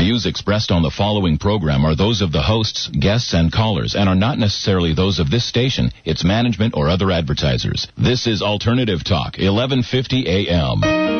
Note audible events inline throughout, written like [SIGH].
views expressed on the following program are those of the hosts, guests, and callers, and are not necessarily those of this station, its management, or other advertisers. This is Alternative Talk, 1150 AM.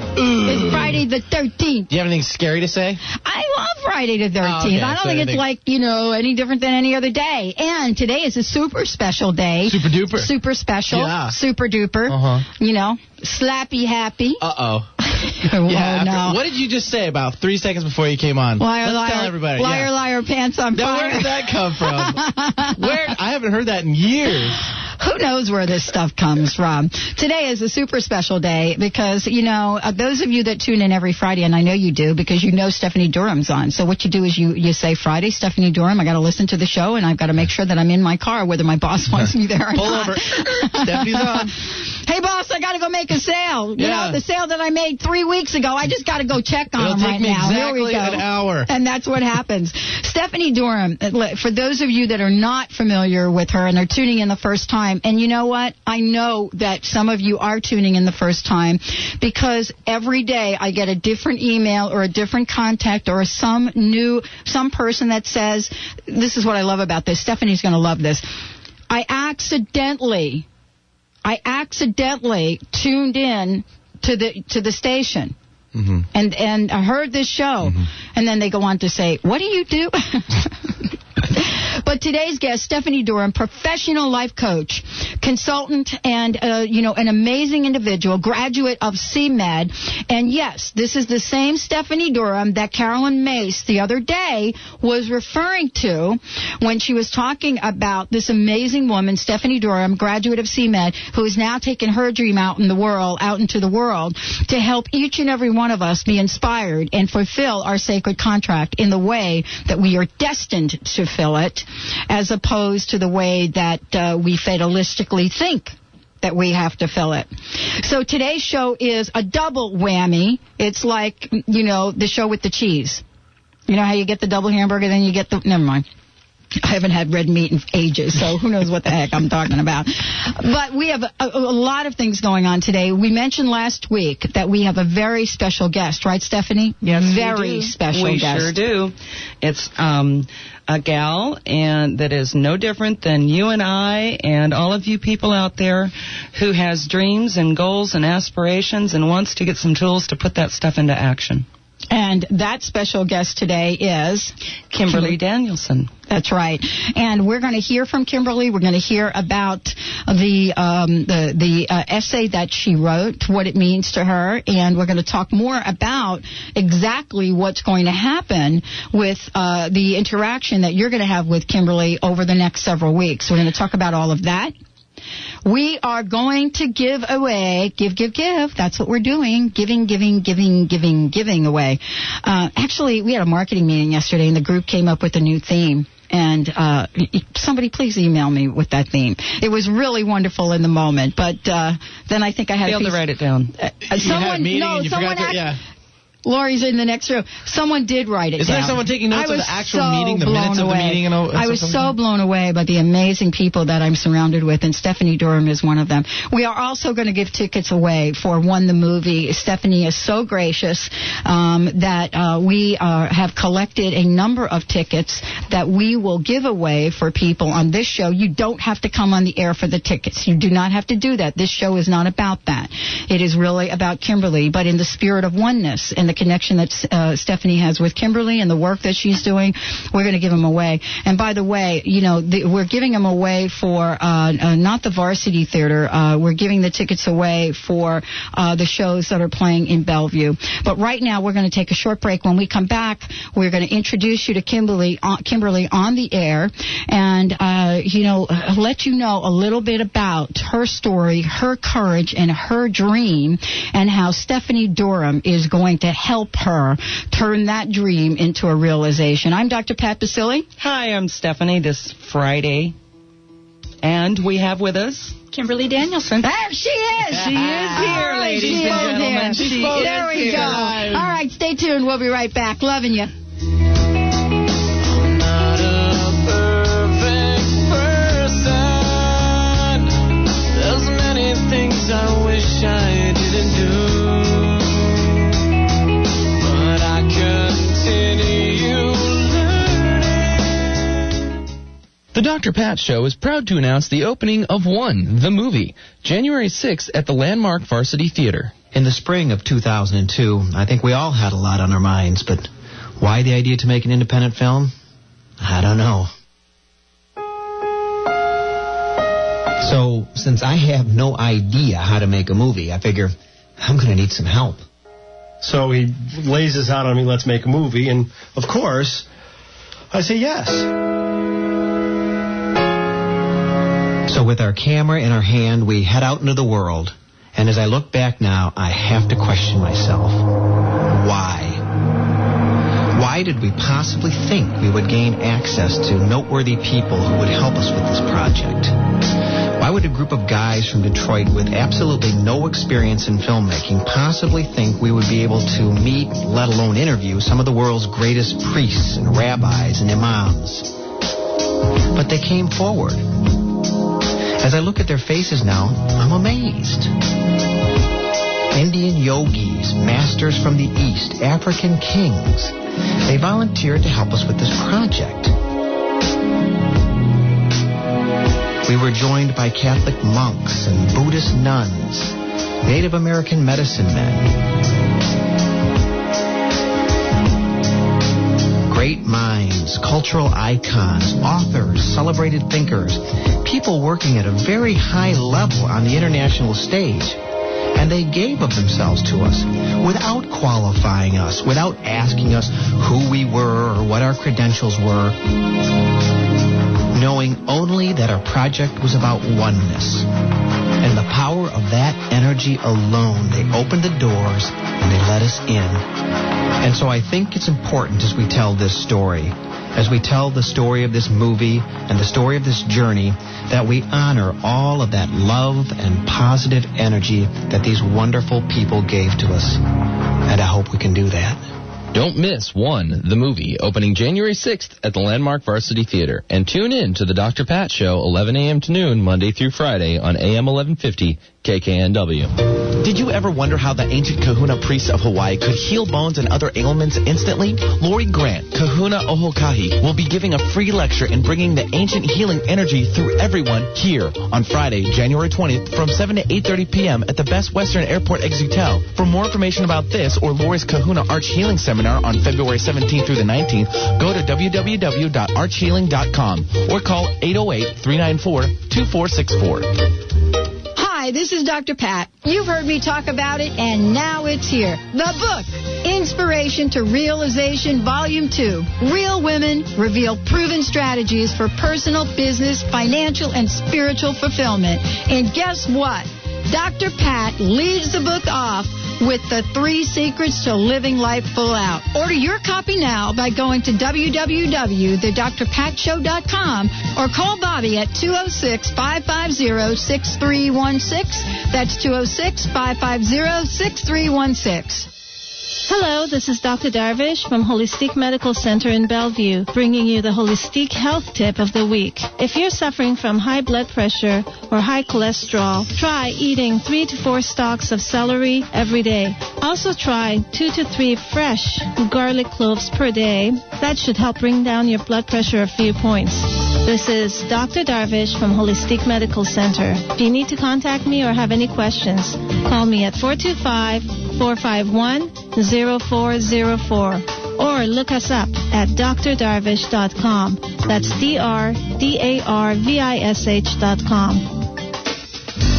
It's Friday the 13th. Do you have anything scary to say? I love Friday the 13th. Oh, okay. I don't So think it's like, you know, any different than any other day. And today is a super special day. Super duper. Super special. Yeah. Super duper. Uh-huh. You know, slappy happy. Uh oh. oh, Yeah. after- no. What did you just say about three seconds before you came on? liar, Let's liar, tell everybody. liar, yeah. liar, pants on Now, fire. where did that come from? [LAUGHS] where? I haven't heard that in years. Who knows where this stuff comes from? Today is a super special day because, you know, uh, those of you that tune in every Friday, and I know you do because you know Stephanie Durham's on. So what you do is you, you say, Friday, Stephanie Durham, I got to listen to the show and I've got to make sure that I'm in my car whether my boss wants me there or Pull not. over. Stephanie's on. [LAUGHS] Hey, boss, I got to go make a [LAUGHS] sale. You Yeah. know, the sale that I made three weeks ago, I just got to go check on It'll them take right me now. Here we exactly go. an hour. And that's what happens. Stephanie Durham, uh, for those of you that are not familiar with her and are tuning in the first time, and you know what? I know that some of you are tuning in the first time because every day I get a different email or a different contact or some new, some person that says, this is what I love about this. Stephanie's going to love this. I accidentally, I accidentally tuned in to the, to the station Mm-hmm. and and I heard this show, and then they go on to say, "What do you do?" [LAUGHS] but today's guest, Stephanie Durham, professional life coach, consultant, and uh, you know an amazing individual, graduate of CMed, and yes, this is the same Stephanie Durham that Carolyn Myss the other day was referring to when she was talking about this amazing woman, Stephanie Durham, graduate of CMed, who is now taking her dream out in the world, out into the world, to help each and every one of us be inspired and fulfill our sacred contract in the way that we are destined to fill it, as opposed to the way that uh, we fatalistically think that we have to fill it. So today's show is a double whammy. It's like, you know, the show with the cheese. You know how you get the double hamburger, then you get the. Never mind. I haven't had red meat in ages, so who knows what the heck I'm talking about. But we have a, a, lot of things going on today. We mentioned last week that we have a very special guest, right, Stephanie? Yes, we very do. special We guest. sure do. It's um, a gal, and that is no different than you and I, and all of you people out there who has dreams and goals and aspirations and wants to get some tools to put that stuff into action. And that special guest today is Kimberlee Danielson. That's right. And we're going to hear from Kimberlee. We're going to hear about the um, the the uh, essay that she wrote, what it means to her, and we're going to talk more about exactly what's going to happen with uh, the interaction that you're going to have with Kimberlee over the next several weeks. We're going to talk about all of that. We are going to give away, give, give, give. That's what we're doing. Giving, giving, giving, giving, giving away. Uh, actually, we had a marketing meeting yesterday and the group came up with a new theme. And uh, somebody please email me with that theme. It was really wonderful in the moment, but uh, then I think I had Failed a to write it down. Uh, You had a someone, meeting no, and you someone forgot to, act- yeah. Lori's in the next room. Someone did write it Is there someone taking notes of the actual so meeting, the minutes blown of the away. meeting and all- and I was so like blown away by the amazing people that I'm surrounded with, and Stephanie Durham is one of them. We are also going to give tickets away for One the Movie. Stephanie is so gracious um, that uh, we uh, have collected a number of tickets that we will give away for people on this show. You don't have to come on the air for the tickets. You do not have to do that. This show is not about that. It is really about Kimberlee, but in the spirit of oneness and the connection that uh, Stephanie has with Kimberlee and the work that she's doing, we're going to give them away. And by the way, you know, the, we're giving them away for uh, uh, not the Varsity Theater. Uh, we're giving the tickets away for uh, the shows that are playing in Bellevue. But right now, we're going to take a short break. When we come back, we're going to introduce you to Kimberlee, Kimberlee on the air, and you know, let you know a little bit about her story, her courage, and her dream, and how Stephanie Durham is going to help her turn that dream into a realization. I'm Dr. Pat Baccili. Hi, I'm Stephanie. This Friday, and we have with us Kimberlee Danielson. There she is. She is here, ladies she and gentlemen. Here. She there is we here. go. All right, stay tuned. We'll be right back. Loving you. Dr. Pat Show is proud to announce the opening of One, the movie, January 6th at the Landmark Varsity Theater. In the spring of 2002, I think we all had a lot on our minds, but why the idea to make an independent film? I don't know. So, since I have no idea how to make a movie, I figure I'm going to need some help. So he lays this out on me, let's make a movie, and of course, I say yes. So, with our camera in our hand, we head out into the world. And as I look back now, I have to question myself. Why? Why did we possibly think we would gain access to noteworthy people who would help us with this project? Why would a group of guys from Detroit with absolutely no experience in filmmaking possibly think we would be able to meet, let alone interview, some of the world's greatest priests and rabbis and imams? But they came forward. As I look at their faces now, I'm amazed. Indian yogis, masters from the East, African kings. They volunteered to help us with this project. We were joined by Catholic monks and Buddhist nuns, Native American medicine men, great minds, cultural icons, authors, celebrated thinkers, people working at a very high level on the international stage. And they gave of themselves to us without qualifying us, without asking us who we were or what our credentials were, knowing only that our project was about oneness. And the power of that energy alone, they opened the doors and they let us in. And so I think it's important as we tell this story, as we tell the story of this movie and the story of this journey, that we honor all of that love and positive energy that these wonderful people gave to us. And I hope we can do that. Don't miss One, the movie, opening January 6th at the Landmark Varsity Theater. And tune in to the Dr. Pat Show, 11 a.m. to noon, Monday through Friday on AM 1150 KKNW. Did you ever wonder how the ancient kahuna priests of Hawaii could heal bones and other ailments instantly? Lori Grant, Kahuna Ohokahi, will be giving a free lecture and bringing the ancient healing energy through everyone here on Friday, January 20th from 7 to 8.30 p.m. at the Best Western Airport Executel. For more information about this or Lori's Kahuna Arch Healing Seminar on February 17th through the 19th, go to www.archhealing.com or call 808-394-2464. Hi, this is Dr. Pat. You've heard me talk about it, and now it's here. The book, Inspiration to Realization, Volume 2. Real women reveal proven strategies for personal, business, financial, and spiritual fulfillment. And guess what? Dr. Pat leads the book off with the three secrets to living life full out. Order your copy now by going to www.thedrpatshow.com or call Bobby at 206-550-6316. That's 206-550-6316. Hello, this is Dr. Darvish from Holistic Medical Center in Bellevue, bringing you the Holistic Health Tip of the Week. If you're suffering from high blood pressure or high cholesterol, try eating three to four stalks of celery every day. Also try two to three fresh garlic cloves per day. That should help bring down your blood pressure a few points. This is Dr. Darvish from Holistic Medical Center. If you need to contact me or have any questions, call me at 425 451 0404 or look us up at drdarvish.com. That's D-R-D-A-R-V-I-S-H.com.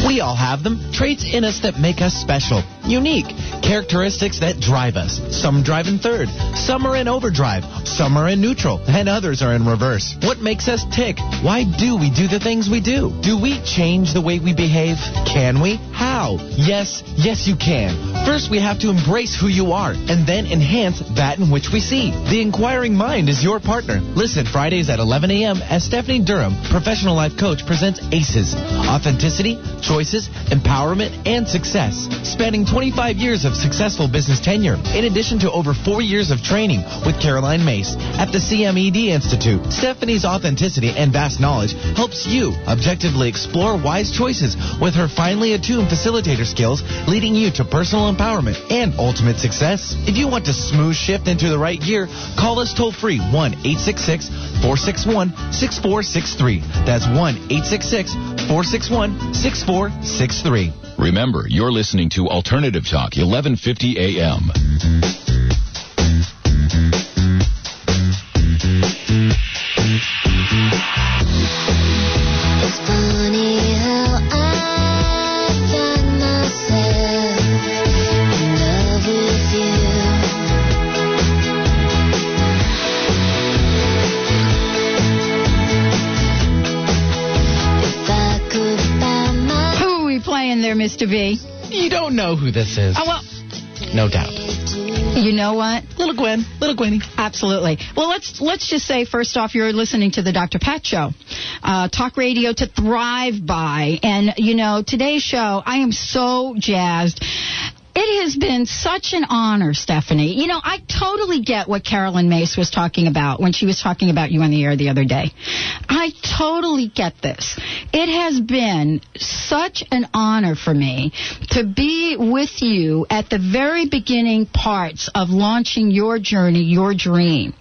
We all have them. Traits in us that make us special, unique. Characteristics that drive us. Some drive in third, some are in overdrive, some are in neutral, and others are in reverse. What makes us tick? Why do we do the things we do? Do we change the way we behave? Can we? How? Yes, yes you can. First we have to embrace who you are, and then enhance that in which we see. The Inquiring Mind is your partner. Listen Fridays at 11 a.m. as Stephanie Durham, professional life coach, presents ACEs. Authenticity, choices, empowerment, and success. Spanning 25 years of successful business tenure, in addition to over four years of training with Caroline Myss at the CMED Institute. Stephanie's authenticity and vast knowledge helps you objectively explore wise choices with her finely attuned facilitator skills, leading you to personal empowerment and ultimate success. If you want to smooth shift into the right gear, call us toll free 1 866 461 6463. That's 1 866 461 6463. Remember, you're listening to Alternative Talk, 1150 AM. It's funny how I find myself in love with you. If I could buy my Who are we playing there, Mr. B? You don't know who this is. Oh, well, No doubt. you know what? Little Gwen. Little Gwenny. Absolutely. Well, let's let's just say first off, you're listening to the Dr. Pat Show, uh, talk radio to thrive by, and you know today's show. I am so jazzed. It has been such an honor, Stephanie. You know, I totally get what Carolyn Myss was talking about when she was talking about you on the air the other day. I totally get this. It has been such an honor for me to be with you at the very beginning parts of launching your journey, your dream.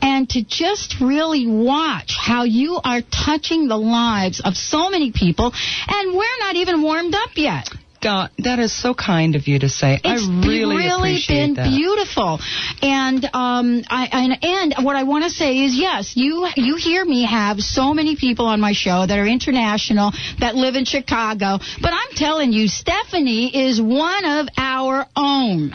And to just really watch how you are touching the lives of so many people, and we're not even warmed up yet. God, that is so kind of you to say. It's I really, really appreciate been that. beautiful, and um, I and, and what I want to say is yes, you you hear me have so many people on my show that are international that live in Chicago, but I'm telling you, Stephanie is one of our own.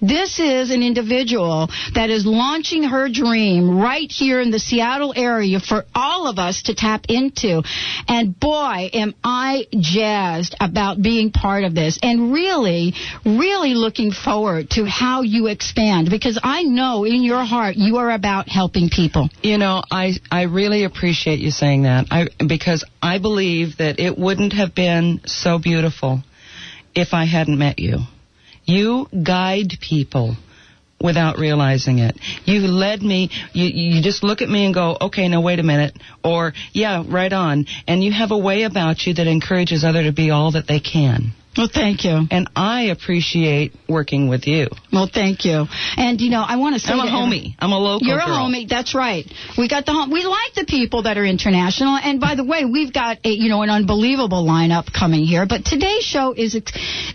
This is an individual that is launching her dream right here in the Seattle area for all of us to tap into. And boy, am I jazzed about being part of this and really, really looking forward to how you expand because I know in your heart you are about helping people. You know, I I really appreciate you saying that. I because I believe that it wouldn't have been so beautiful if I hadn't met you. You guide people without realizing it. You led me, you, you just look at me and go, okay, now wait a minute, or yeah, right on. And you have a way about you that encourages other to be all that they can. Well, thank you. And I appreciate working with you. Well, thank you. And you know, I want to say I'm a homie. I'm a local You're girl. a homie. That's right. We got the home. We like the people that are international. And by the way, we've got a you know an unbelievable lineup coming here. But today's show is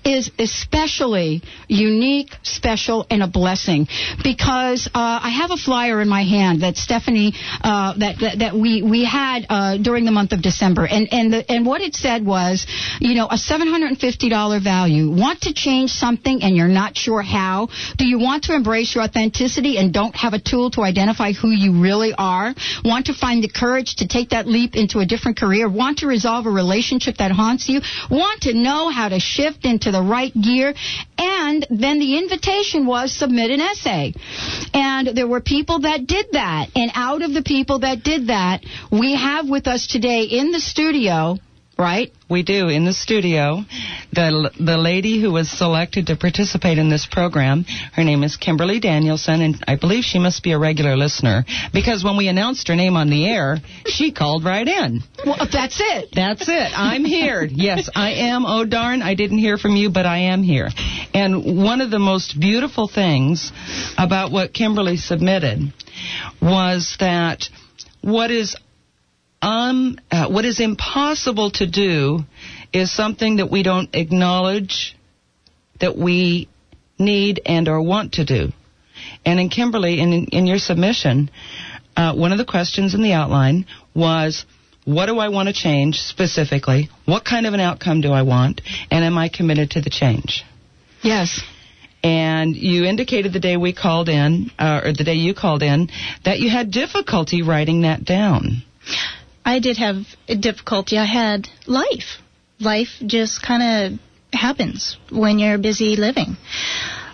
is especially unique, special, and a blessing because uh, I have a flyer in my hand that Stephanie uh, that, that that we we had uh, during the month of December. And and the, and what it said was, you know, a seven hundred and fifty dollar value. Want to change something and you're not sure how? Do you want to embrace your authenticity and don't have a tool to identify who you really are? Want to find the courage to take that leap into a different career? Want to resolve a relationship that haunts you? Want to know how to shift into the right gear? And then the invitation was submit an essay. And there were people that did that. And out of the people that did that, we have with us today in the studio, right? We do in the studio. The the lady who was selected to participate in this program, her name is Kimberlee Danielson, and I believe she must be a regular listener because when we announced her name on the air, she called right in. Well, that's it. That's it. I'm here. yes, I am. Oh darn, I didn't hear from you, but I am here. And one of the most beautiful things about what Kimberlee submitted was that what is um, uh, what is impossible to do is something that we don't acknowledge that we need and or want to do. And in Kimberlee, in, in your submission, uh, one of the questions in the outline was, what do I want to change specifically? What kind of an outcome do I want? And am I committed to the change? Yes. And you indicated the day we called in, uh, or the day you called in, that you had difficulty writing that down. I did have difficulty. I had life. Life just kind of happens when you're busy living.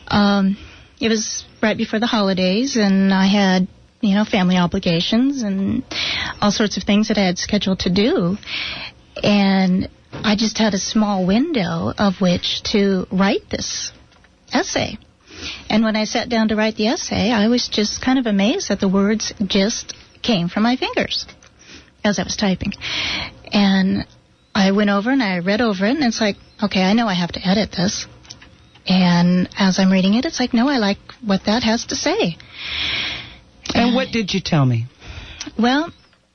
Um, it was right before the holidays, and I had, you know, family obligations and all sorts of things that I had scheduled to do. And I just had a small window of which to write this essay. And when I sat down to write the essay, I was just kind of amazed that the words just came from my fingers as I was typing. And I went over and I read over it, and it's like, okay, I know I have to edit this. And as I'm reading it, it's like, no, I like what that has to say. And what did you tell me? Well,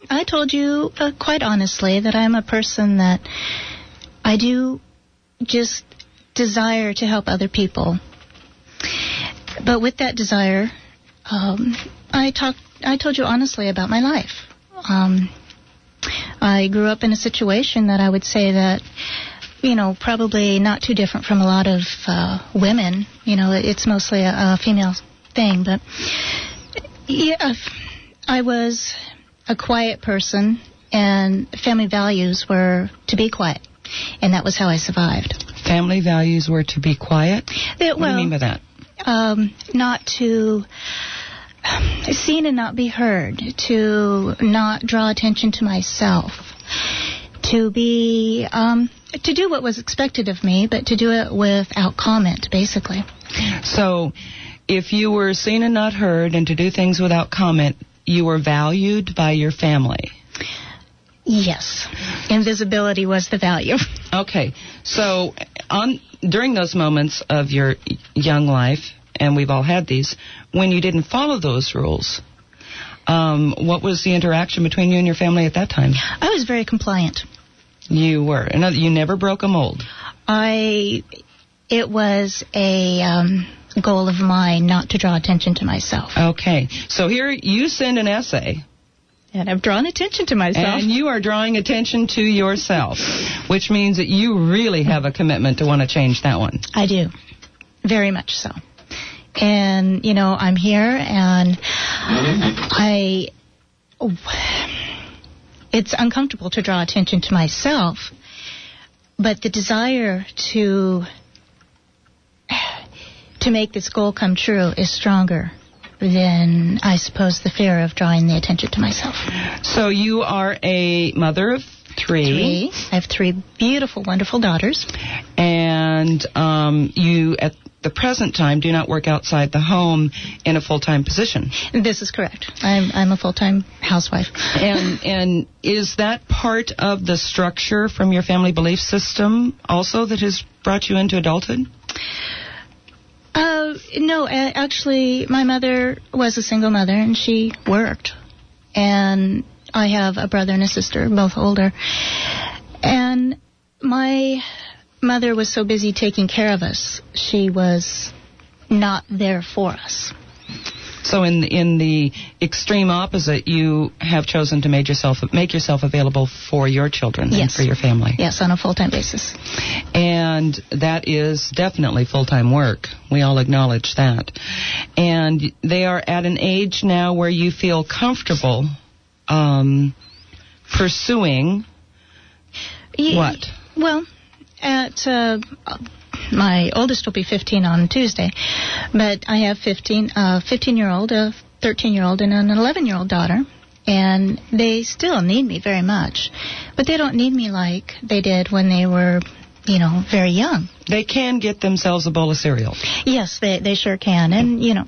I told you uh, quite honestly that I'm a person that I do just desire to help other people. But with that desire, um, I talked. I told you honestly about my life. Um, I grew up in a situation that I would say that, you know, probably not too different from a lot of uh, women. You know, it's mostly a, a female thing, but yeah, I was a quiet person, and family values were to be quiet, and that was how I survived. Family values were to be quiet. They- what do you mean by that? um, not to seen and not be heard, to not draw attention to myself, to be um, to do what was expected of me, but to do it without comment, basically. So, if you were seen and not heard, and to do things without comment, you were valued by your family. Yes, invisibility was the value. Okay, so on during those moments of your young life, and we've all had these, when you didn't follow those rules, um, what was the interaction between you and your family at that time? I was very compliant. You were, you never broke a mold. I it was a um, goal of mine not to draw attention to myself, Okay, so here you send an essay. and I've drawn attention to myself. And you are drawing attention to yourself, which means that you really have a commitment to want to change that one. I do. Very much so. And, you know, I'm here and I. It's uncomfortable to draw attention to myself, but the desire to to make this goal come true is stronger than I suppose the fear of drawing the attention to myself. So you are a mother of three, Three. I have three beautiful, wonderful daughters. and um, you at the present time do not work outside the home in a full-time position. This is correct. I'm I'm a full-time housewife. And and is that part of the structure from your family belief system also that has brought you into adulthood? Uh, no, actually, my mother was a single mother and she worked. And I have a brother and a sister, both older. And my mother was so busy taking care of us, she was not there for us. So in in the extreme opposite, you have chosen to make yourself make yourself available for your children and for your family. Yes, on a full-time basis. And that is definitely full time work. We all acknowledge that. And they are at an age now where you feel comfortable um, pursuing Ye- what? Well, at uh, my oldest will be 15 on Tuesday, but I have 15, uh, 15 year old, a 13 year old, and an 11 year old daughter. And they still need me very much, but they don't need me like they did when they were, you know, very young. They can get themselves a bowl of cereal. Yes, they they sure can, and you know,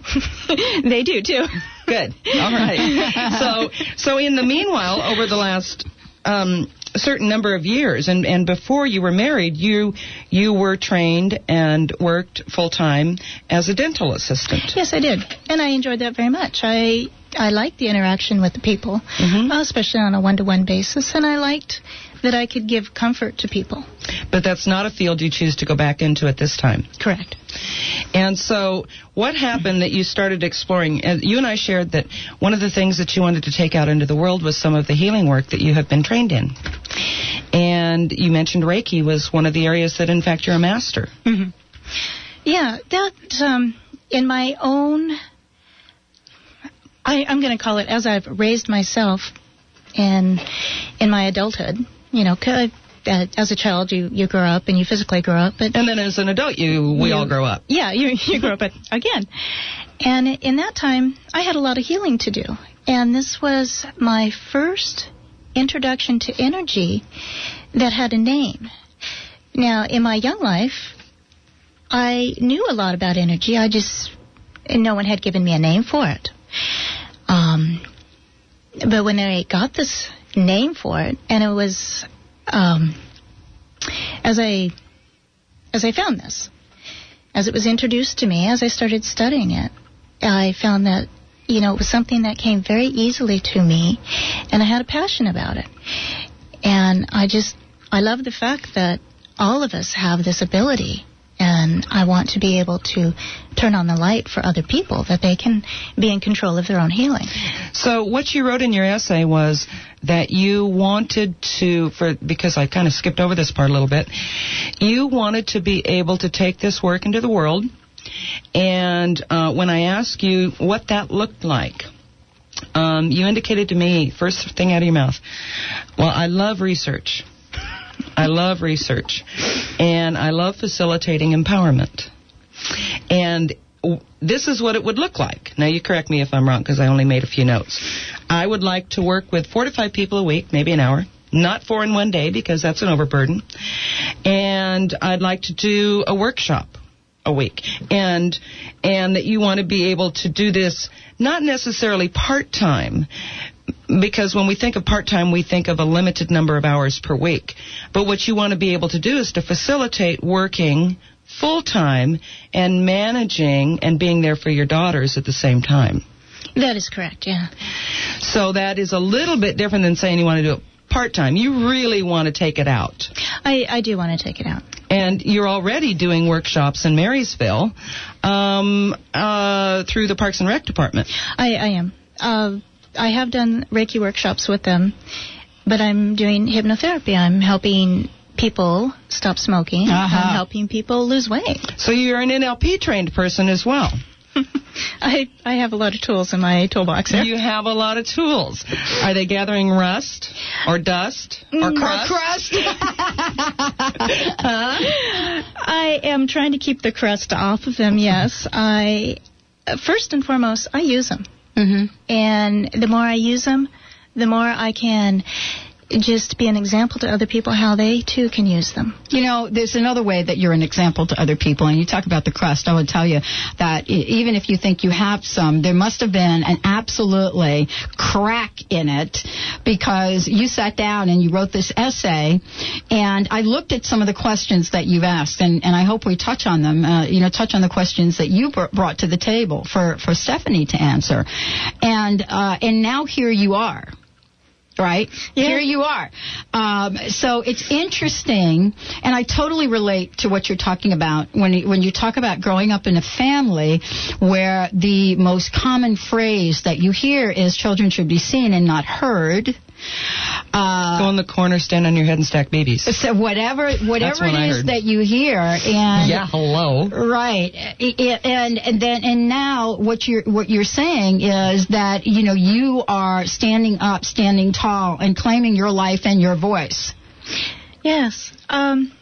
[LAUGHS] they do too. Good. All right. [LAUGHS] so, so in the meanwhile, over the last um, certain number of years, and, and before you were married, you you were trained and worked full time as a dental assistant. Yes, I did, and I enjoyed that very much. I I liked the interaction with the people, uh, especially on a one-to-one basis, and I liked that I could give comfort to people. But that's not a field you choose to go back into at this time. Correct. And so, what happened that you started exploring? And you and I shared that one of the things that you wanted to take out into the world was some of the healing work that you have been trained in. And you mentioned Reiki was one of the areas that, in fact, you're a master. hmm Yeah, that um, in my own, I, I'm going to call it as I've raised myself in in my adulthood. You know, uh, as a child you you grow up and you physically grow up, but And then as an adult, you we You- all grow up. yeah, you you grow up again. And in that time, I had a lot of healing to do, and this was my first introduction to energy that had a name. Now, in my young life, I knew a lot about energy. I just no one had given me a name for it. Um, but when I got this name for it, and it was um, as I as I found this, as it was introduced to me, as I started studying it, I found that you know it was something that came very easily to me, and I had a passion about it. And I just I love the fact that all of us have this ability. And I want to be able to turn on the light for other people that they can be in control of their own healing. So what you wrote in your essay was that you wanted to, for because I kind of skipped over this part a little bit, you wanted to be able to take this work into the world. And uh, when I asked you what that looked like, um, you indicated to me first thing out of your mouth. Well, I love research. I love research, and I love facilitating empowerment. And this is what it would look like. Now, you correct me if I'm wrong because I only made a few notes. I would like to work with four to five people a week, maybe an hour. Not four in one day because that's an overburden. And I'd like to do a workshop a week. And and that you want to be able to do this not necessarily part time because when we think of part time, we think of a limited number of hours per week. But what you want to be able to do is to facilitate working full time and managing and being there for your daughters at the same time. That is correct, yeah. So that is a little bit different than saying you want to do it part time. You really want to take it out. I, I do want to take it out. And you're already doing workshops in Marysville um, uh, through the Parks and Rec Department. I, I am. Uh, I have done Reiki workshops with them, but I'm doing hypnotherapy. I'm helping people stop smoking. Uh-huh. I'm helping people lose weight. So you're an NLP trained person as well. [LAUGHS] I I have a lot of tools in my toolbox there. You have a lot of tools. Are they gathering rust or dust or Mm, or crust? [LAUGHS] I am trying to keep the crust off of them. Yes, I first and foremost I use them, mm-hmm. and the more I use them, the more I can just be an example to other people how they too can use them. You know, there's another way that you're an example to other people, and you talk about the crust. I would tell you that even if you think you have some, there must have been an absolutely crack in it because you sat down and you wrote this essay, and I looked at some of the questions that you've asked, and, and I hope we touch on them. Uh, you know, touch on the questions that you br- brought to the table for for Stephanie to answer, and uh, and now here you are right? Here you are. Um, so it's interesting, and I totally relate to what you're talking about when when you talk about growing up in a family where the most common phrase that you hear is children should be seen and not heard. Uh, Go in the corner, stand on your head, and stack babies. so whatever whatever what it is that you hear, and Yeah, hello. Right, I- I- and and then and now what you're what you're saying is that you know you are standing up, standing tall, and claiming your life and your voice. Yes. Um,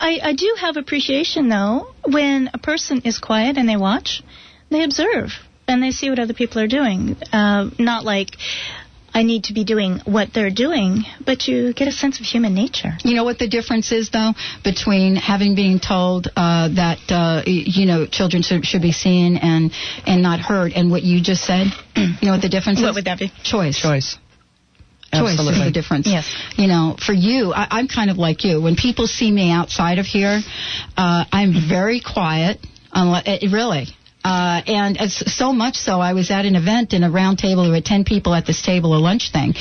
I, I do have appreciation, though, when a person is quiet and they watch, they observe and they see what other people are doing. Uh, not like I need to be doing what they're doing, but you get a sense of human nature. You know what the difference is, though, between having been told uh, that uh, you know children should, should be seen and and not heard, and what you just said. [CLEARS THROAT] you know what the difference is? What would that be? Choice. Choice. Choice is Absolutely. the difference. Yes. You know, for you, I, I'm kind of like you. When people see me outside of here, uh, I'm very quiet. Unless, it, really. Uh, and it's so much so, I was at an event in a round table. There were 10 people at this table, a lunch thing.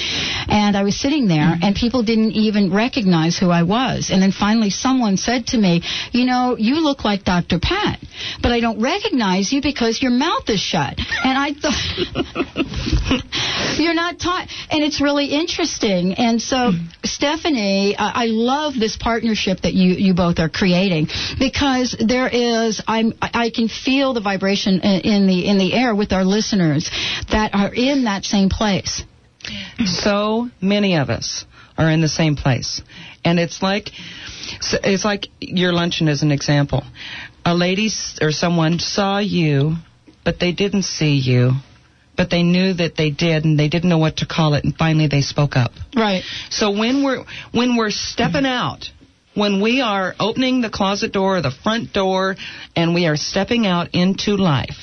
And I was sitting there, and people didn't even recognize who I was. And then finally, someone said to me, You know, you look like Dr. Pat, but I don't recognize you because your mouth is shut. And I thought. [LAUGHS] You're not taught, and it's really interesting. And so, Stephanie, uh, I love this partnership that you you both are creating because there is I'm I can feel the vibration in, uh, in the in the air with our listeners that are in that same place. So many of us are in the same place, and it's like it's like your luncheon as an example. A lady or someone saw you, but they didn't see you, but they knew that they did, and they didn't know what to call it, and finally they spoke up. Right. So when we're when we're stepping out, when we are opening the closet door or the front door, and we are stepping out into life,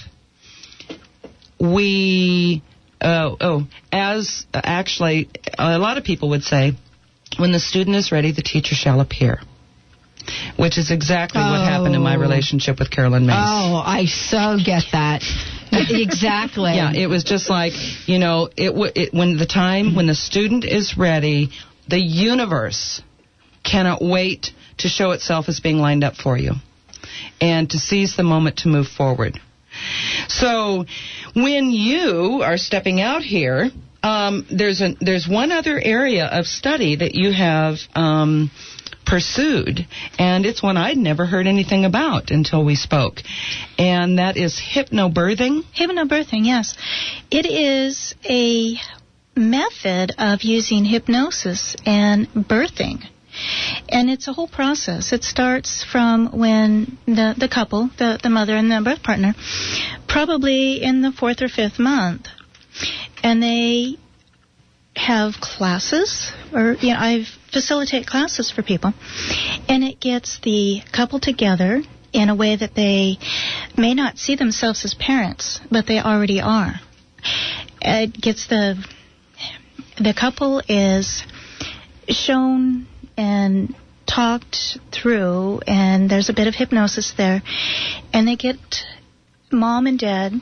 we oh oh as uh, actually a lot of people would say, when the student is ready, the teacher shall appear. Which is exactly what happened in my Oh. relationship with Carolyn Myss. Oh, I so get that. exactly. [LAUGHS] Yeah, it was just like you know, it, w- it when the time when the student is ready, the universe cannot wait to show itself as being lined up for you, and to seize the moment to move forward. So, when you are stepping out here, um, there's a there's one other area of study that you have. Um, pursued and it's one I'd never heard anything about until we spoke and that is hypnobirthing Hypnobirthing, yes. It is a method of using hypnosis and birthing. And it's a whole process. It starts from when the, the couple, the, the mother and the birth partner, probably in the fourth or fifth month. And they have classes, or, you know, I facilitate classes for people. And it gets the couple together in a way that they may not see themselves as parents, but they already are. It gets the the couple is shown and talked through, and there's a bit of hypnosis there, and they get mom and dad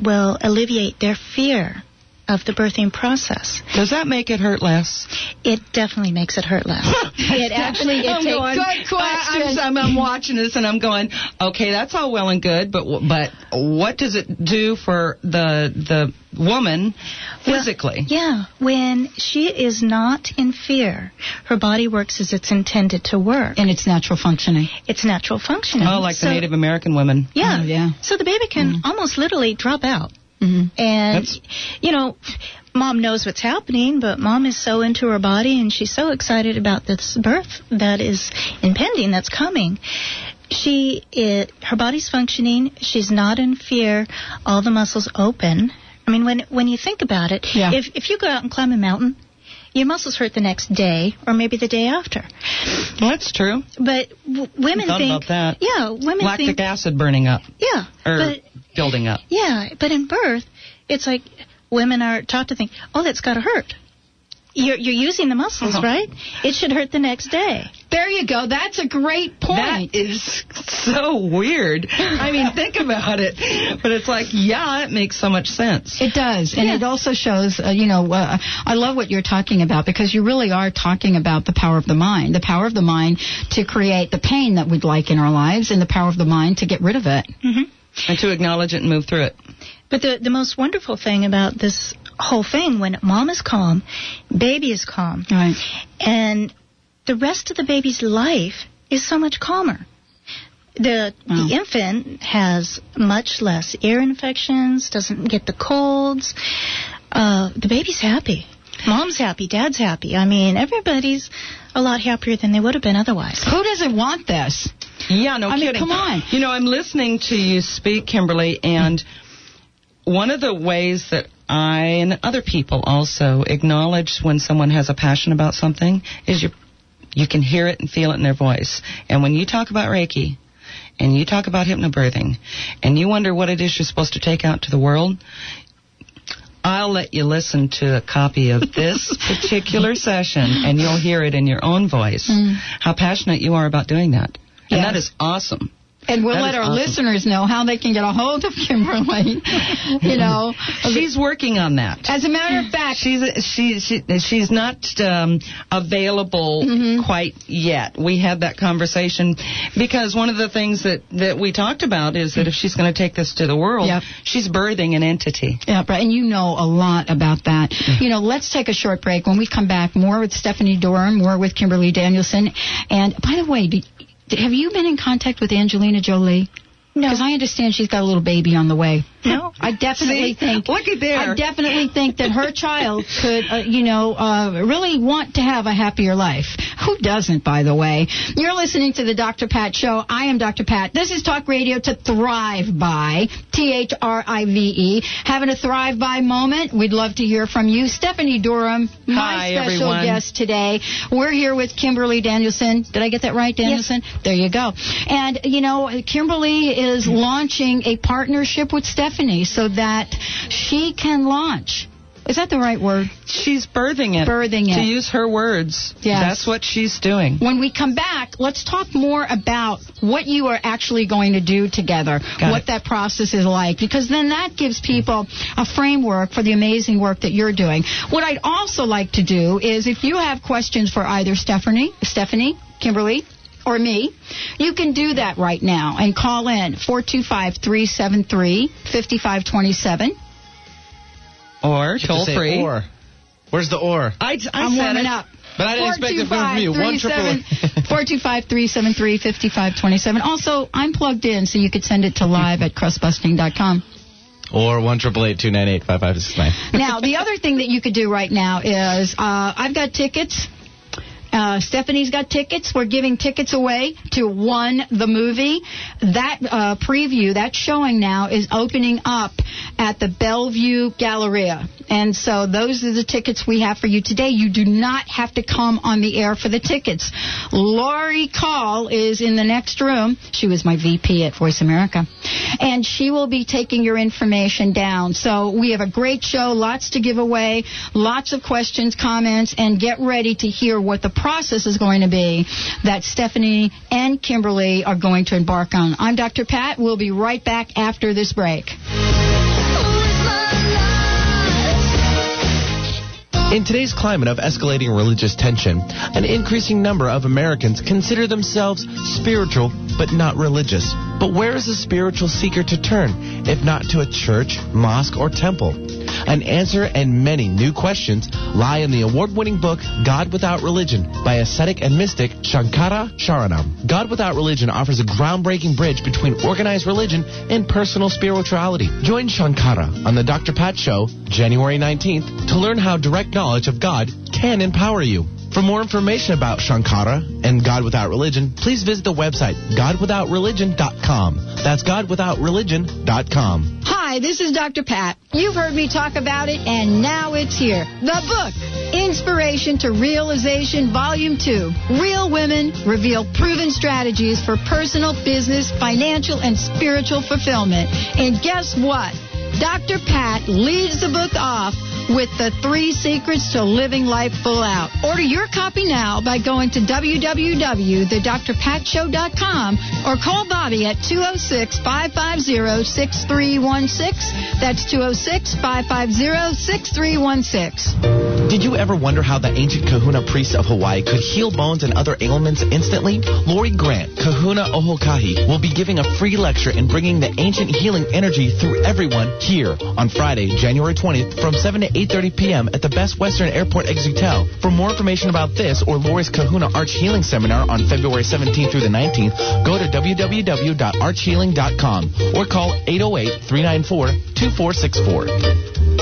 will alleviate their fear of the birthing process. Does that make it hurt less? It definitely makes it hurt less. [LAUGHS] it actually it I'm takes going, Good I, question. am I'm, I'm watching this and I'm going, okay, that's all well and good, but but what does it do for the the woman physically? Yeah, when she is not in fear, her body works as it's intended to work. And it's natural functioning. It's natural functioning. Oh, like So- the Native American women. Yeah. Oh, yeah. So the baby can mm. almost literally drop out. Mhm. And, That's- you know, mom knows what's happening, but mom is so into her body and she's so excited about this birth that is impending, that's coming. She, it, her body's functioning. She's not in fear. All the muscles open. I mean, when when you think about it, Yeah. if if you go out and climb a mountain, your muscles hurt the next day or maybe the day after. Well, that's true. But w- women Thought think, about that. yeah, women Lactic think, acid burning up yeah, or but building up. yeah, but in birth, it's like women are taught to think, oh, that's got to hurt. You're, you're using the muscles, Uh-huh. right? It should hurt the next day. There you go. That's a great point. That is so weird. I mean, [LAUGHS] think about it. But it's like, yeah, it makes so much sense. It does, and Yeah. it also shows, uh, you know, uh, I love what you're talking about because you really are talking about the power of the mind, the power of the mind to create the pain that we'd like in our lives, and the power of the mind to get rid of it. And to acknowledge it and move through it. But the, the most wonderful thing about this whole thing, when mom is calm, baby is calm, Right. and the rest of the baby's life is so much calmer. The, Wow. the infant has much less ear infections, doesn't get the colds. Uh, the baby's happy. Mom's happy, dad's happy. I mean, everybody's a lot happier than they would have been otherwise. Who doesn't want this? Yeah, no I mean, kidding. come on. You know, I'm listening to you speak, Kimberlee, and one of the ways that I and other people also acknowledge when someone has a passion about something is you you can hear it and feel it in their voice. And when you talk about Reiki and you talk about hypnobirthing and you wonder what it is you're supposed to take out to the world, I'll let you listen to a copy of this [LAUGHS] particular session and you'll hear it in your own voice mm. how passionate you are about doing that. And that is awesome. And we'll That let our awesome. listeners know how they can get a hold of Kimberlee. [LAUGHS] you know, She's working on that. As a matter of fact, she's she, she she's not um, available Mm-hmm. quite yet. We had that conversation because one of the things that that we talked about is that if she's going to take this to the world, Yep. she's birthing an entity. Yeah, right. And you know a lot about that. You know, let's take a short break. When we come back, more with Stephanie Durham, more with Kimberlee Danielson. And by the way, have you been in contact with Angelina Jolie? No. Because I understand she's got a little baby on the way. No. [LAUGHS] I definitely See? think. Look at there. I definitely think that her child could, uh, you know, uh, really want to have a happier life. Who doesn't, by the way? You're listening to the Dr. Pat Show. I am Dr. Pat. This is Talk Radio to Thrive By. T H R I V E. Having a Thrive By moment. We'd love to hear from you. Stephanie Durham, my Hi, special everyone. guest today. We're here with Kimberlee Danielson. Did I get that right, Danielson? Yes. There you go. And, you know, Kimberlee is launching a partnership with Stephanie so that she can launch. Is that the right word? She's birthing it. Birthing it. To use her words. Yes. That's what she's doing. When we come back, let's talk more about what you are actually going to do together, Got what it. that process is like, because then that gives people a framework for the amazing work that you're doing. What I'd also like to do is if you have questions for either Stephanie, Stephanie, Kimberlee, or me, you can do that right now and call in 425 373 5527. Or toll free. Or. Where's the or? I, I I'm said warming it. up. But I didn't expect it from you. One triple. 425 373 [LAUGHS] 5527. Also, I'm plugged in, so you could send it to live at crustbusting.com. Or one triple eight two nine eight five five six nine. Now, the other thing that you could do right now is uh, I've got tickets. Uh, Stephanie's got tickets. We're giving tickets away to One the Movie. That uh, preview, that showing now, is opening up at the Bellevue Galleria. And so those are the tickets we have for you today. You do not have to come on the air for the tickets. Laurie Call is in the next room. She was my VP at Voice America. And she will be taking your information down. So we have a great show, lots to give away, lots of questions, comments, and get ready to hear what the process is going to be that Stephanie and Kimberlee are going to embark on. I'm Dr. Pat. We'll be right back after this break. In today's climate of escalating religious tension, an increasing number of Americans consider themselves spiritual but not religious. But where is a spiritual seeker to turn, if not to a church, mosque, or temple? An answer and many new questions lie in the award-winning book God Without Religion by ascetic and mystic Shankara Sharanam. God Without Religion offers a groundbreaking bridge between organized religion and personal spirituality. Join Shankara on the Dr. Pat Show January 19th to learn how direct knowledge of God can empower you. For more information about Shankara and God Without Religion, please visit the website godwithoutreligion.com. That's godwithoutreligion.com. Hi, this is Dr. Pat. You've heard me talk about it, and now it's here. The book, Inspiration to Realization, Volume 2. Real women reveal proven strategies for personal, business, financial, and spiritual fulfillment. And guess what? Dr. Pat leads the book off with the three secrets to living life full out. Order your copy now by going to www.thedrpatshow.com or call Bobby at 206-550-6316. That's 206-550-6316. Did you ever wonder how the ancient kahuna priests of Hawaii could heal bones and other ailments instantly? Lori Grant, Kahuna Ohokahi, will be giving a free lecture and bringing the ancient healing energy through everyone here on Friday, January 20th from 7 to 8.30 p.m. at the Best Western Airport Executel. For more information about this or Lori's Kahuna Arch Healing Seminar on February 17th through the 19th, go to www.archhealing.com or call 808-394-2464.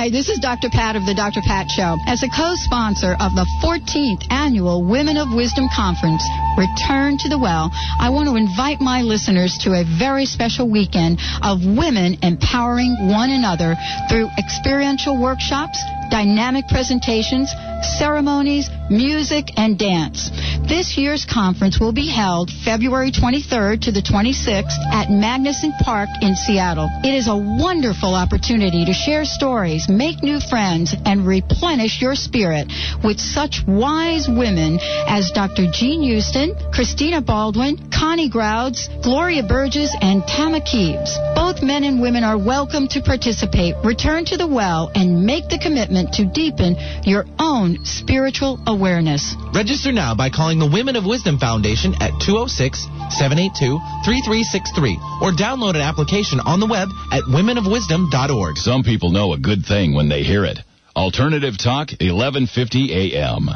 Hi, this is Dr. Pat of the Dr. Pat Show. As a co-sponsor of the 14th annual Women of Wisdom Conference, Return to the Well, I want to invite my listeners to a very special weekend of women empowering one another through experiential workshops, dynamic presentations, ceremonies, music, and dance. This year's conference will be held February 23rd to the 26th at Magnuson Park in Seattle. It is a wonderful opportunity to share stories, make new friends, and replenish your spirit with such wise women as Dr. Jean Houston, Christina Baldwin, Connie Grauds, Gloria Burgess, and Tama Kieves. Both men and women are welcome to participate. Return to the well and make the commitment to deepen your own spiritual awareness. Register now by calling the Women of Wisdom Foundation at 206 782 3363 or download an application on the web at womenofwisdom.org. Some people know a good thing when they hear it. Alternative Talk, 1150 AM.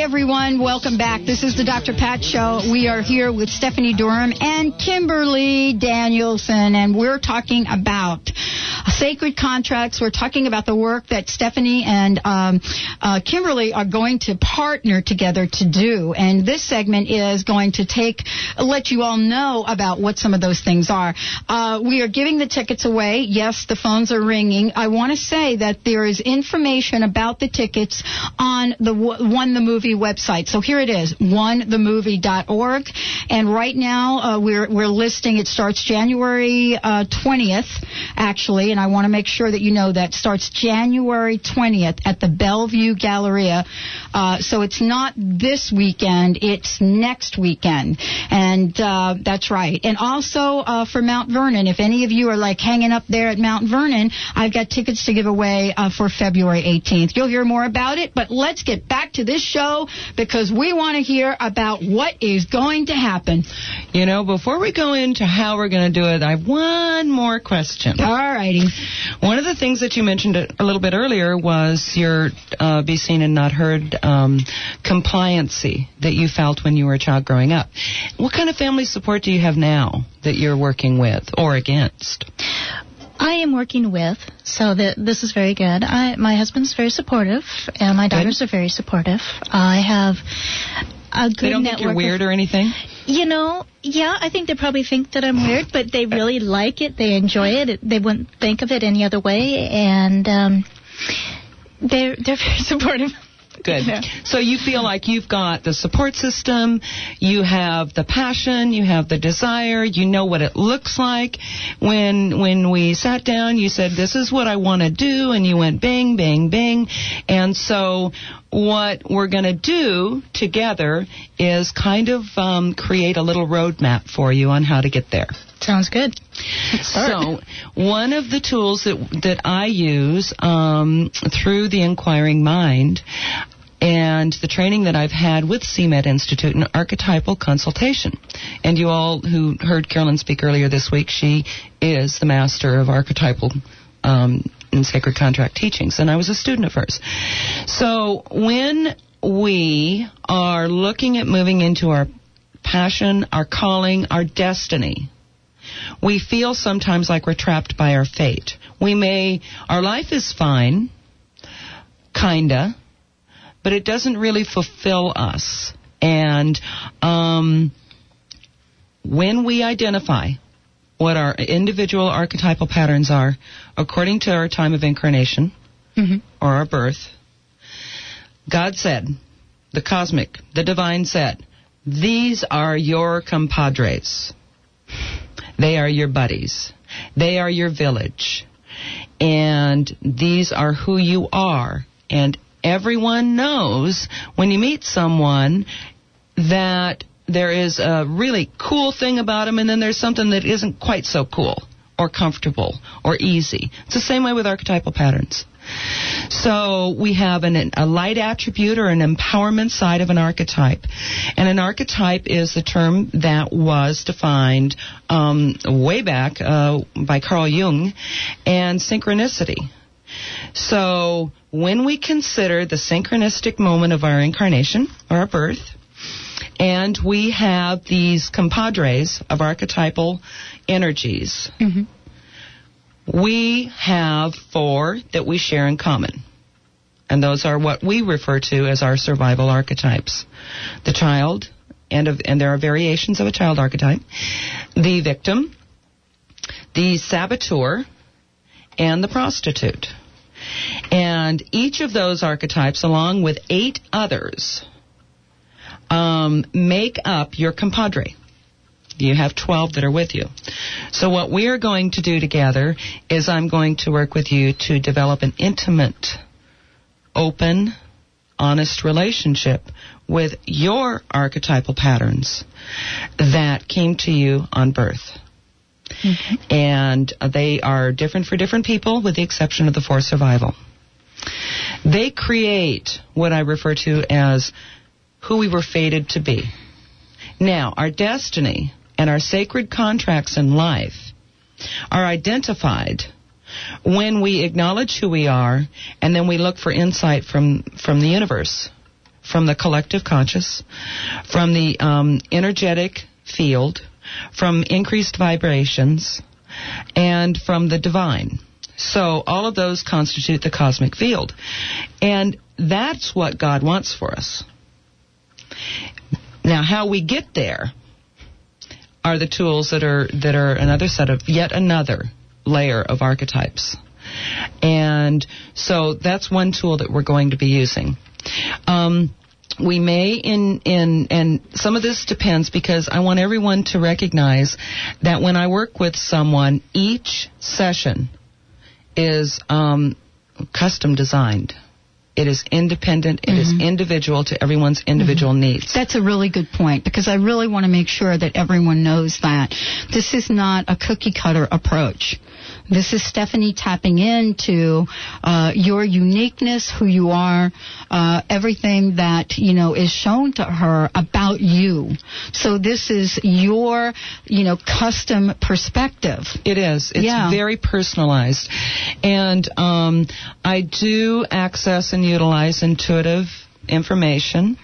Everyone. Welcome back. This is the Dr. Pat Show. We are here with Stephanie Durham and Kimberlee Danielson, and we're talking about sacred contracts. We're talking about the work that Stephanie and um, uh, Kimberlee are going to partner together to do. And this segment is going to take, let you all know about what some of those things are. Uh, we are giving the tickets away. Yes, the phones are ringing. I want to say that there is information about the tickets on the One the Movie website. So here it is, onethemovie.org. And right now uh, we're we're listing. It starts January uh, 20th, actually, and I want to make sure that you know that starts January 20th at the Bellevue Galleria. Uh, so it's not this weekend; it's next weekend, and uh, that's right. And also uh, for Mount Vernon, if any of you are like hanging up there at Mount Vernon, I've got tickets to give away uh, for February 18th. You'll hear more about it, but let's get back to this show because we want to hear about what is going to happen. You know, before we go into how we're going to do it, I have one more question. All righty. One of the things that you mentioned a a little bit earlier was your uh, be seen and not heard um, compliancy that you felt when you were a child growing up. What kind of family support do you have now that you're working with or against? I am working with, so that this is very good. I, my husband's very supportive, and my daughters are very supportive. I have a good They don't network. think you're of- weird or anything? You know, yeah, I think they probably think that I'm weird, but they really like it. They enjoy it. it they wouldn't think of it any other way, and um, they're they're very [LAUGHS] supportive. Good. Yeah. So you feel like you've got the support system, you have the passion, you have the desire, you know what it looks like. When when we sat down, you said this is what I want to do and you went bing bing bing. And so what we're going to do together is kind of um, create a little roadmap for you on how to get there. Sounds good. So, one of the tools that that I use um, through the Inquiring Mind and the training that I've had with CMED Institute in archetypal consultation. And you all who heard Carolyn speak earlier this week, she is the master of archetypal um, and sacred contract teachings, and I was a student of hers. So, when we are looking at moving into our passion, our calling, our destiny, we feel sometimes like we're trapped by our fate. We may, our life is fine, kinda, but it doesn't really fulfill us. And um, when we identify what our individual archetypal patterns are, according to our time of incarnation or our birth, God said, the cosmic, the divine said, these are your compadres. They are your buddies. They are your village. And these are who you are. And everyone knows when you meet someone that there is a really cool thing about them and then there's something that isn't quite so cool or comfortable or easy. It's the same way with archetypal patterns. So we have an, a light attribute or an empowerment side of an archetype. And an archetype is the term that was defined um, way back uh, by Carl Jung and synchronicity. So when we consider the synchronistic moment of our incarnation or our birth, And we have these compadres of archetypal energies. Mm-hmm. We have four that we share in common. And those are what we refer to as our survival archetypes. The child, and, of, and there are variations of a child archetype, the victim, the saboteur, and the prostitute. And each of those archetypes, along with eight others, um, make up your compadre. You have 12 that are with you. So what we are going to do together is I'm going to work with you to develop an intimate, open, honest relationship with your archetypal patterns that came to you on birth. And they are different for different people with the exception of the four survival. They create what I refer to as who we were fated to be. Now, our destiny and our sacred contracts in life are identified when we acknowledge who we are and then we look for insight from, from the universe, from the collective conscious, from the um, energetic field, from increased vibrations, and from the divine. So all of those constitute the cosmic field. And that's what God wants for us. Now, how we get there are the tools that are that are another set of yet another layer of archetypes. And so that's one tool that we're going to be using. Um, we may in in and some of this depends because I want everyone to recognize that when I work with someone, each session is um, custom designed. It is independent. It is individual to everyone's individual needs. That's a really good point because I really want to make sure that everyone knows that this is not a cookie cutter approach. This is Stephanie tapping into uh, your uniqueness, who you are, uh, everything that you know is shown to her about you. So this is your, you know, custom perspective. It is. It's Yeah. very personalized. And um, I do access and utilize intuitive information.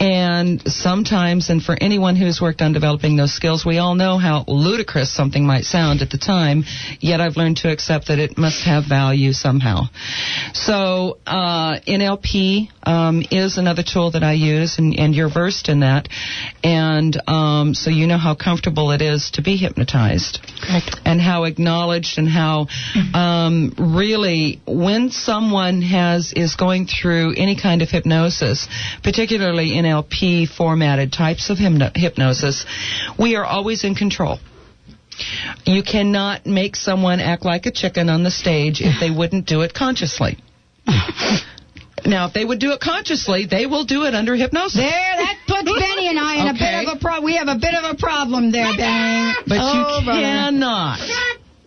And sometimes, and for anyone who's worked on developing those skills, we all know how ludicrous something might sound at the time, yet I've learned to accept that it must have value somehow. So, uh, NLP um, is another tool that I use, and, and you're versed in that. And um, so you know how comfortable it is to be hypnotized and how acknowledged and how um, really when someone has is going through any kind of hypnosis, particularly NLP formatted types of hypno- hypnosis, we are always in control. You cannot make someone act like a chicken on the stage if they wouldn't do it consciously. [LAUGHS] Now, if they would do it consciously, they will do it under hypnosis. There, that puts Benny and I in a bit of a pro. We have a bit of a problem there, Benny. But Oh, you cannot.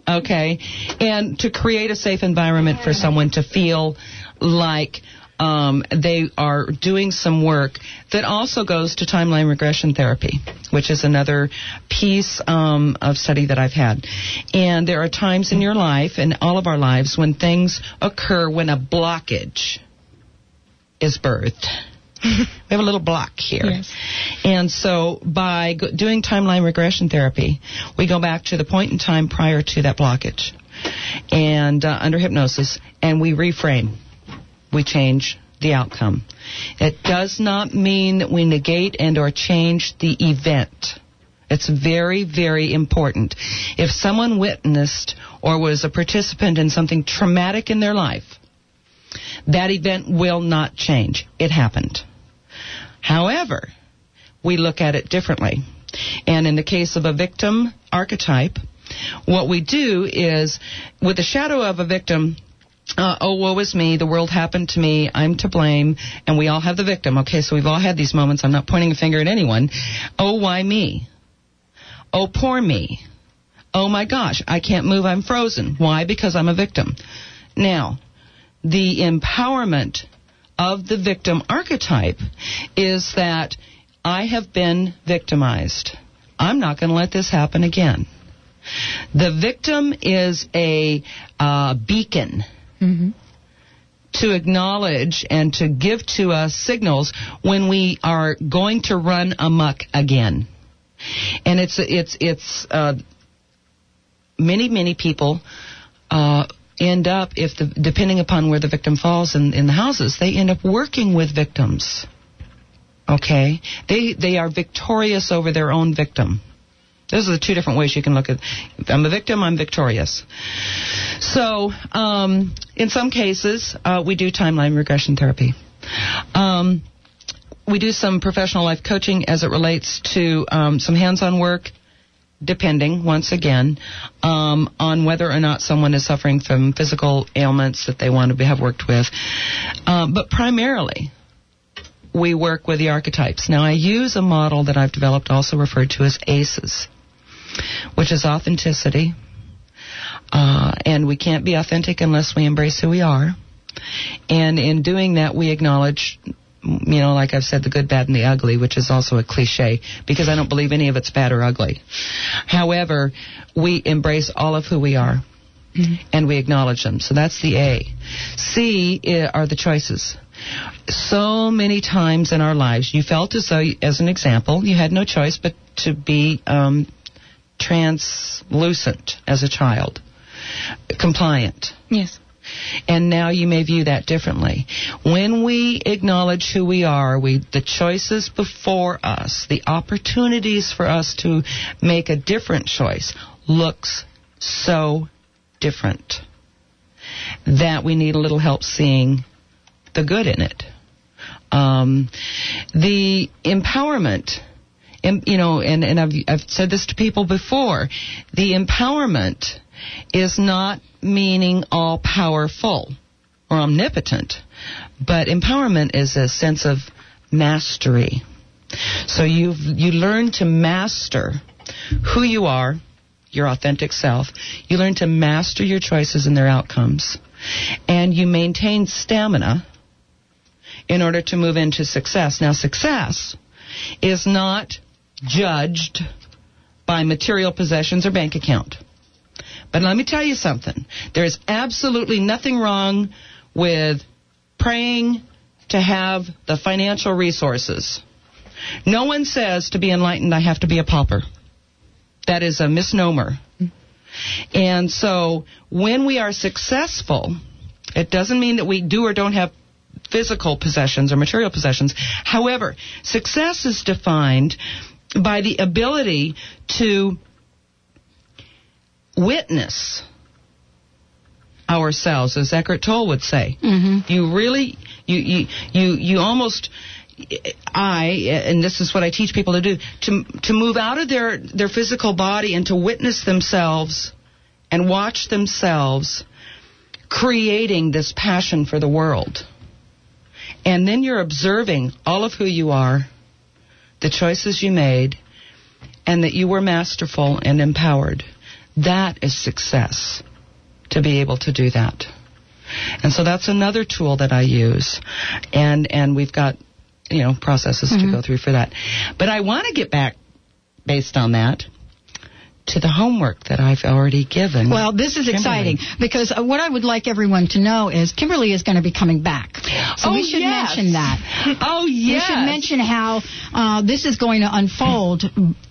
Okay? And to create a safe environment for someone to feel like um, they are doing some work that also goes to timeline regression therapy, which is another piece um, of study that I've had. And there are times in your life, and all of our lives, when things occur when a blockage is birthed. [LAUGHS] we have a little block here. And so by go- doing timeline regression therapy, we go back to the point in time prior to that blockage and uh, under hypnosis and we reframe. We change the outcome. It does not mean that we negate and or change the event. It's very, very important. If someone witnessed or was a participant in something traumatic in their life, that event will not change. It happened. However, we look at it differently. And in the case of a victim archetype, what we do is, with the shadow of a victim, uh, oh, woe is me, the world happened to me, I'm to blame, and we all have the victim. Okay, so we've all had these moments. I'm not pointing a finger at anyone. Oh, why me? Oh, poor me. Oh my gosh, I can't move, I'm frozen. Why? Because I'm a victim. Now, the empowerment of the victim archetype is that I have been victimized. I'm not going to let this happen again. The victim is a uh, beacon to acknowledge and to give to us signals when we are going to run amok again. And it's it's it's uh, many many people uh, end up if the depending upon where the victim falls in, in the houses, they end up working with victims. Okay, they they are victorious over their own victim. Those are the two different ways you can look at. I'm a victim, I'm victorious. So, um, in some cases, uh, we do timeline regression therapy. Um, we do some professional life coaching as it relates to um, some hands-on work, depending once again um, on whether or not someone is suffering from physical ailments that they want to have worked with. Um, but primarily, we work with the archetypes. Now, I use a model that I've developed, also referred to as ACEs, which is authenticity. Uh, and we can't be authentic unless we embrace who we are. And in doing that, we acknowledge, you know, like I've said, the good, bad, and the ugly, which is also a cliche because I don't believe any of it's bad or ugly. However, we embrace all of who we are. And we acknowledge them. So that's the A. C are the choices. So many times in our lives, you felt as though, as an example, you had no choice but to be um, translucent as a child, compliant. Yes. And now you may view that differently. When we acknowledge who we are, we the choices before us, the opportunities for us to make a different choice looks so different that we need a little help seeing the good in it. Um, the empowerment, em- you know, and, and I've, I've said this to people before, the empowerment is not meaning all powerful or omnipotent, but empowerment is a sense of mastery. So you you learn to master who you are, your authentic self. You learn to master your choices and their outcomes, and you maintain stamina in order to move into success. Now, success is not judged by material possessions or bank account. But let me tell you something. There is absolutely nothing wrong with praying to have the financial resources. No one says to be enlightened, I have to be a pauper. That is a misnomer. And so when we are successful, it doesn't mean that we do or don't have physical possessions or material possessions. However, success is defined by the ability to witness ourselves, as Eckhart Tolle would say. Mm-hmm. You really, you, you, you, you almost, I, and this is what I teach people to do, to, to move out of their, their physical body and to witness themselves and watch themselves creating this passion for the world. And then you're observing all of who you are, the choices you made, and that you were masterful and empowered. That is success to be able to do that. And so that's another tool that I use. And and we've got you know processes to mm-hmm. go through for that. But I want to get back based on that to the homework that I've already given. Well, this is Kimberlee. exciting because uh, what I would like everyone to know is Kimberlee is going to be coming back. So Oh, we should yes. mention that. [LAUGHS] Oh We yes. should mention how uh, this is going to unfold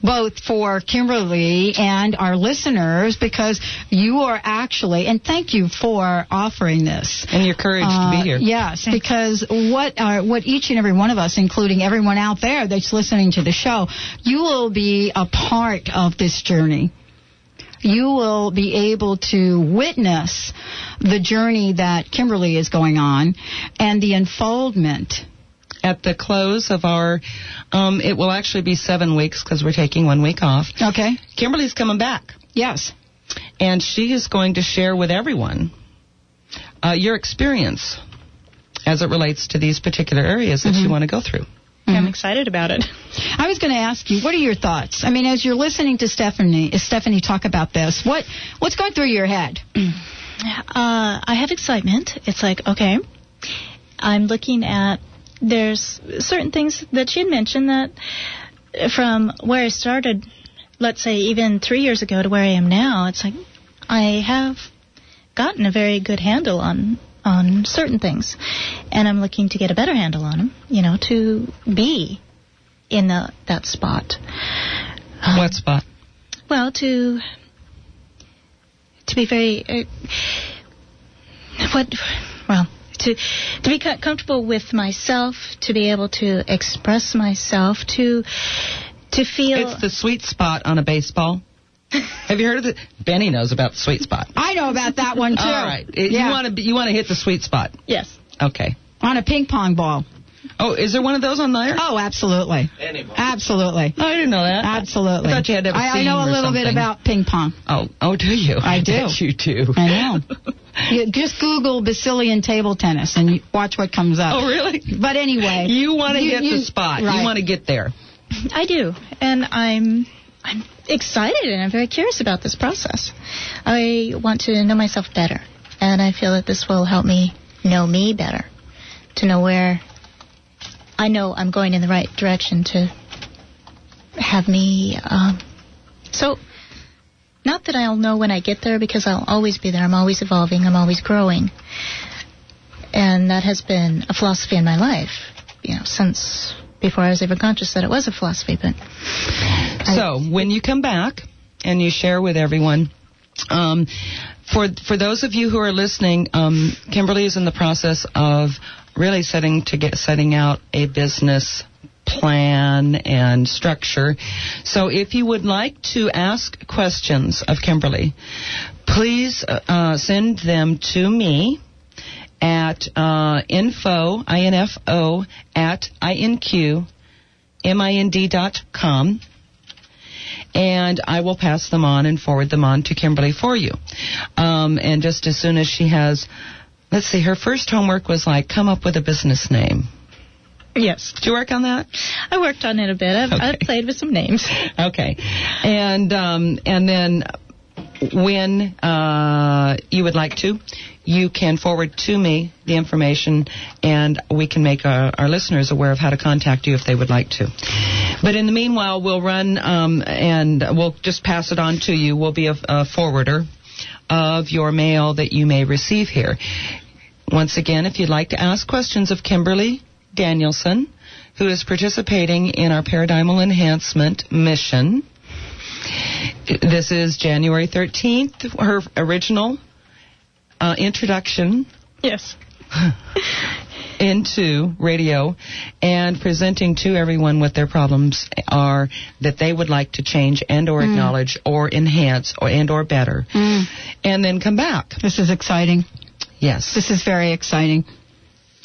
both for Kimberlee and our listeners because you are actually, and thank you for offering this. and your courage to Uh, be here. Yes, because what uh, what each and every one of us, including everyone out there that's listening to the show, you will be a part of this journey. You will be able to witness the journey that Kimberlee is going on and the unfoldment. At the close of our, um, it will actually be seven weeks because we're taking one week off. Okay? Kimberlee's coming back. Yes. and she is going to share with everyone uh, your experience as it relates to these particular areas that you want to go through. I'm excited about it. [LAUGHS] I was going to ask you, what are your thoughts? I mean, as you're listening to Stephanie, Stephanie talk about this, what what's going through your head? [CLEARS THROAT] Uh, I have excitement. It's like, okay, I'm looking at, there's certain things that she had mentioned that from where I started, let's say even three years ago to where I am now, it's like I have gotten a very good handle on on certain things, and I'm looking to get a better handle on them. You know, to be in the that spot. what spot? Well, to to be very uh, what well to to be comfortable with myself, to be able to express myself, to to feel. It's the sweet spot on a baseball. Have you heard of it? Benny knows about the sweet spot. I know about that one too. All right, It- Yeah. you want to you want to hit the sweet spot. Yes. Okay. On a ping pong ball. Oh, is there one of those on there? Oh, absolutely. Absolutely. Oh, I didn't know that. Absolutely. I thought you had to have a I, I seam know a or little bit about ping pong. Oh, oh, do you? I [LAUGHS] do. bet you do. I know. [LAUGHS] You just Google Basilian table tennis and you watch what comes up. Oh, really? But anyway. [LAUGHS] You want to you- get you- the spot. right. You want to get there. I do, and I'm I'm excited and I'm very curious about this process. I want to know myself better, and I feel that this will help me know me better, to know where I know I'm going in the right direction to have me. Um, so, not that I'll know when I get there because I'll always be there. I'm always evolving. I'm always growing, and that has been a philosophy in my life. You know, since before I was even conscious that it was a philosophy, but So when you come back and you share with everyone, um, for for those of you who are listening, um, Kimberlee is in the process of really setting to get setting out a business plan and structure. So if you would like to ask questions of Kimberlee, please uh, uh, send them to me at uh, info, I-N-F-O, at I-N-Q, M-I-N-D dot com. And I will pass them on and forward them on to Kimberlee for you. Um, and just as soon as she has, let's see, her first homework was like, come up with a business name. yes, Did you work on that? I worked on it a bit. I've, I've played with some names. Okay. And um, and then when uh, you would like to, you can forward to me the information, and we can make our, our listeners aware of how to contact you if they would like to. But in the meanwhile, we'll run um, and we'll just pass it on to you. We'll be a, a forwarder of your mail that you may receive here. Once again, if you'd like to ask questions of Kimberlee Danielson, who is participating in our paradigmal enhancement mission, this is January 13th, her original uh, introduction Yes. [LAUGHS] into radio and presenting to everyone what their problems are that they would like to change and or acknowledge or enhance or and or better and then come back This is exciting. yes This is very exciting.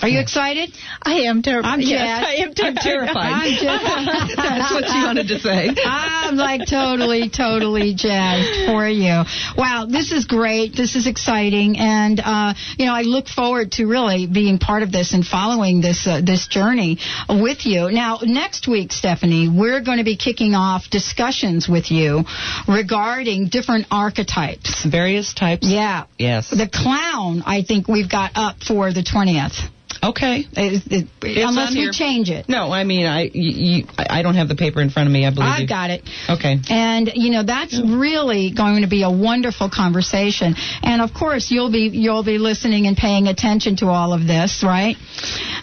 Are you excited? I am terrified. I'm yes, jazzed. I am ter- I'm terrified. I'm just- [LAUGHS] that's what she wanted to say I'm like totally, totally jazzed for you. Wow, this is great. This is exciting, and uh, you know, I look forward to really being part of this and following this uh, this journey with you. Now, next week, Stephanie, we're going to be kicking off discussions with you regarding different archetypes. various types Yeah. yes The clown, I think we've got up for the 20th. Okay It- it- unless on we change it. no i mean i you, you, I I don't have the paper in front of me I believe. I've got it. okay And you know that's really going to be a wonderful conversation. And of course you'll be you'll be listening and paying attention to all of this, right?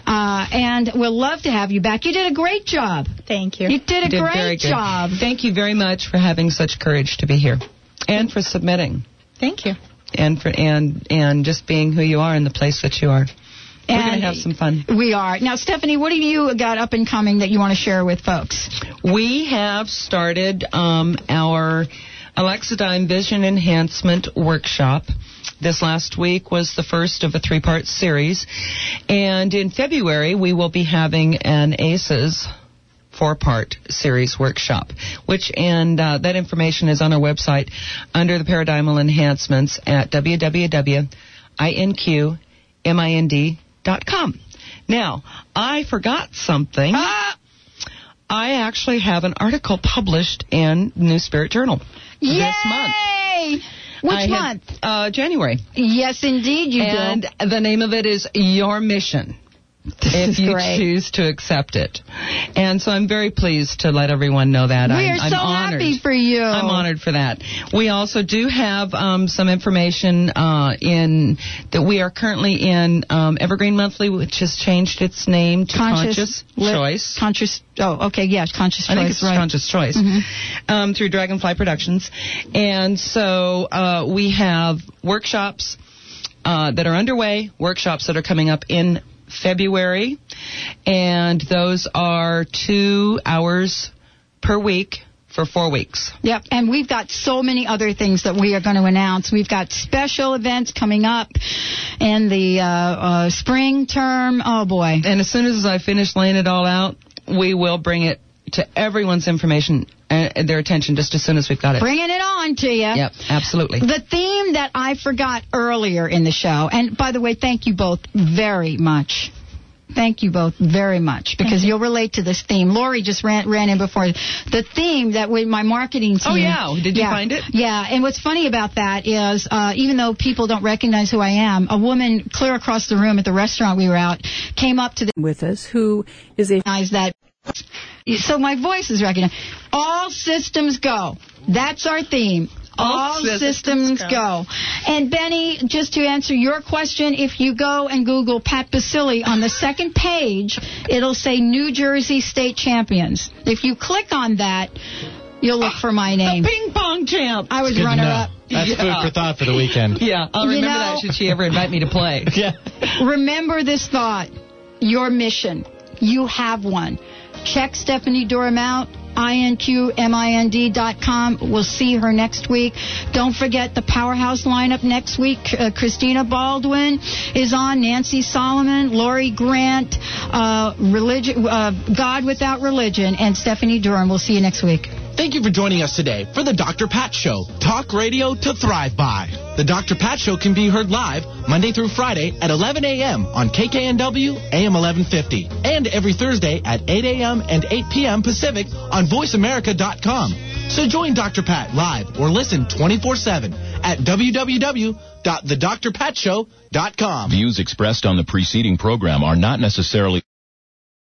Uh, and we'll love to have you back. You did a great job. Thank you. You did a did great very job. Thank you very much for having such courage to be here, and for submitting, Thank you. and for and and just being who you are in the place that you are. We're going to have some fun. We are now, Stephanie. What have you got up and coming that you want to share with folks? We have started um, our Alexidine Vision Enhancement Workshop. This last week was the first of a three-part series, and in February we will be having an ACEs four-part series workshop, which and uh, that information is on our website under the Paradigmal Enhancements at www.inqmind.com. Now, I forgot something. Ah! I actually have an article published in New Spirit Journal this month. Yay! Which I had- month? uh, January. Yes, indeed, you and do. And the name of it is Your Mission. If you great. choose to accept it. And so I'm very pleased to let everyone know that. We I'm, are I'm so honored. happy for you. I'm honored for that. We also do have um, some information uh, in that we are currently in um, Evergreen Monthly, which has changed its name to Conscious, Li- Choice. Conscious. Oh, okay. Yes, conscious I choice. I think it's right. Conscious Choice Mhm. um, through Dragonfly Productions, and so uh, we have workshops uh, that are underway, workshops that are coming up in February, and those are two hours per week for four weeks. Yep, and we've got so many other things that we are going to announce. We've got special events coming up in the uh, uh, spring term. Oh boy! And as soon as I finish laying it all out, we will bring it to everyone's information and their attention just as soon as we've got it. Bringing it on to you. Yep, absolutely. The theme that I forgot earlier in the show, and by the way, thank you both very much. Thank you both very much because you'll relate to this theme. Lori just ran ran in before the theme that with my marketing team. Oh, yeah. Did you Yeah. find it? Yeah, and what's funny about that is uh, even though people don't recognize who I am, a woman clear across the room at the restaurant we were out came up to the with us who is a that so my voice is recognized. All systems go. That's our theme. All All, systems systems, go. go. And Benny, just to answer your question, if you go and Google Pat Baccili on the second page, it'll say New Jersey State Champions. If you click on that, you'll look for my name. Ping pong champ. I was runner up. That's Yeah. food for thought for the weekend. Yeah, I'll You remember know- that should she ever invite me to play. [LAUGHS] Yeah. Remember this thought. Your mission. You have one. Check Stephanie Durham out. INQMIND.com. We'll see her next week. Don't forget the powerhouse lineup next week. Uh, Christina Baldwin is on. Nancy Solomon, Lori Grant, uh, religion, uh, God Without Religion, and Stephanie Durham. We'll see you next week. Thank you for joining us today for the Dr. Pat Show. Talk radio to thrive by. The Dr. Pat Show can be heard live Monday through Friday at 11 a.m. on KKNW AM 1150 and every Thursday at 8 a.m. and 8 p.m. Pacific on VoiceAmerica.com. So join Dr. Pat live or listen 24-7 at www.thedrpatshow.com. Views expressed on the preceding program are not necessarily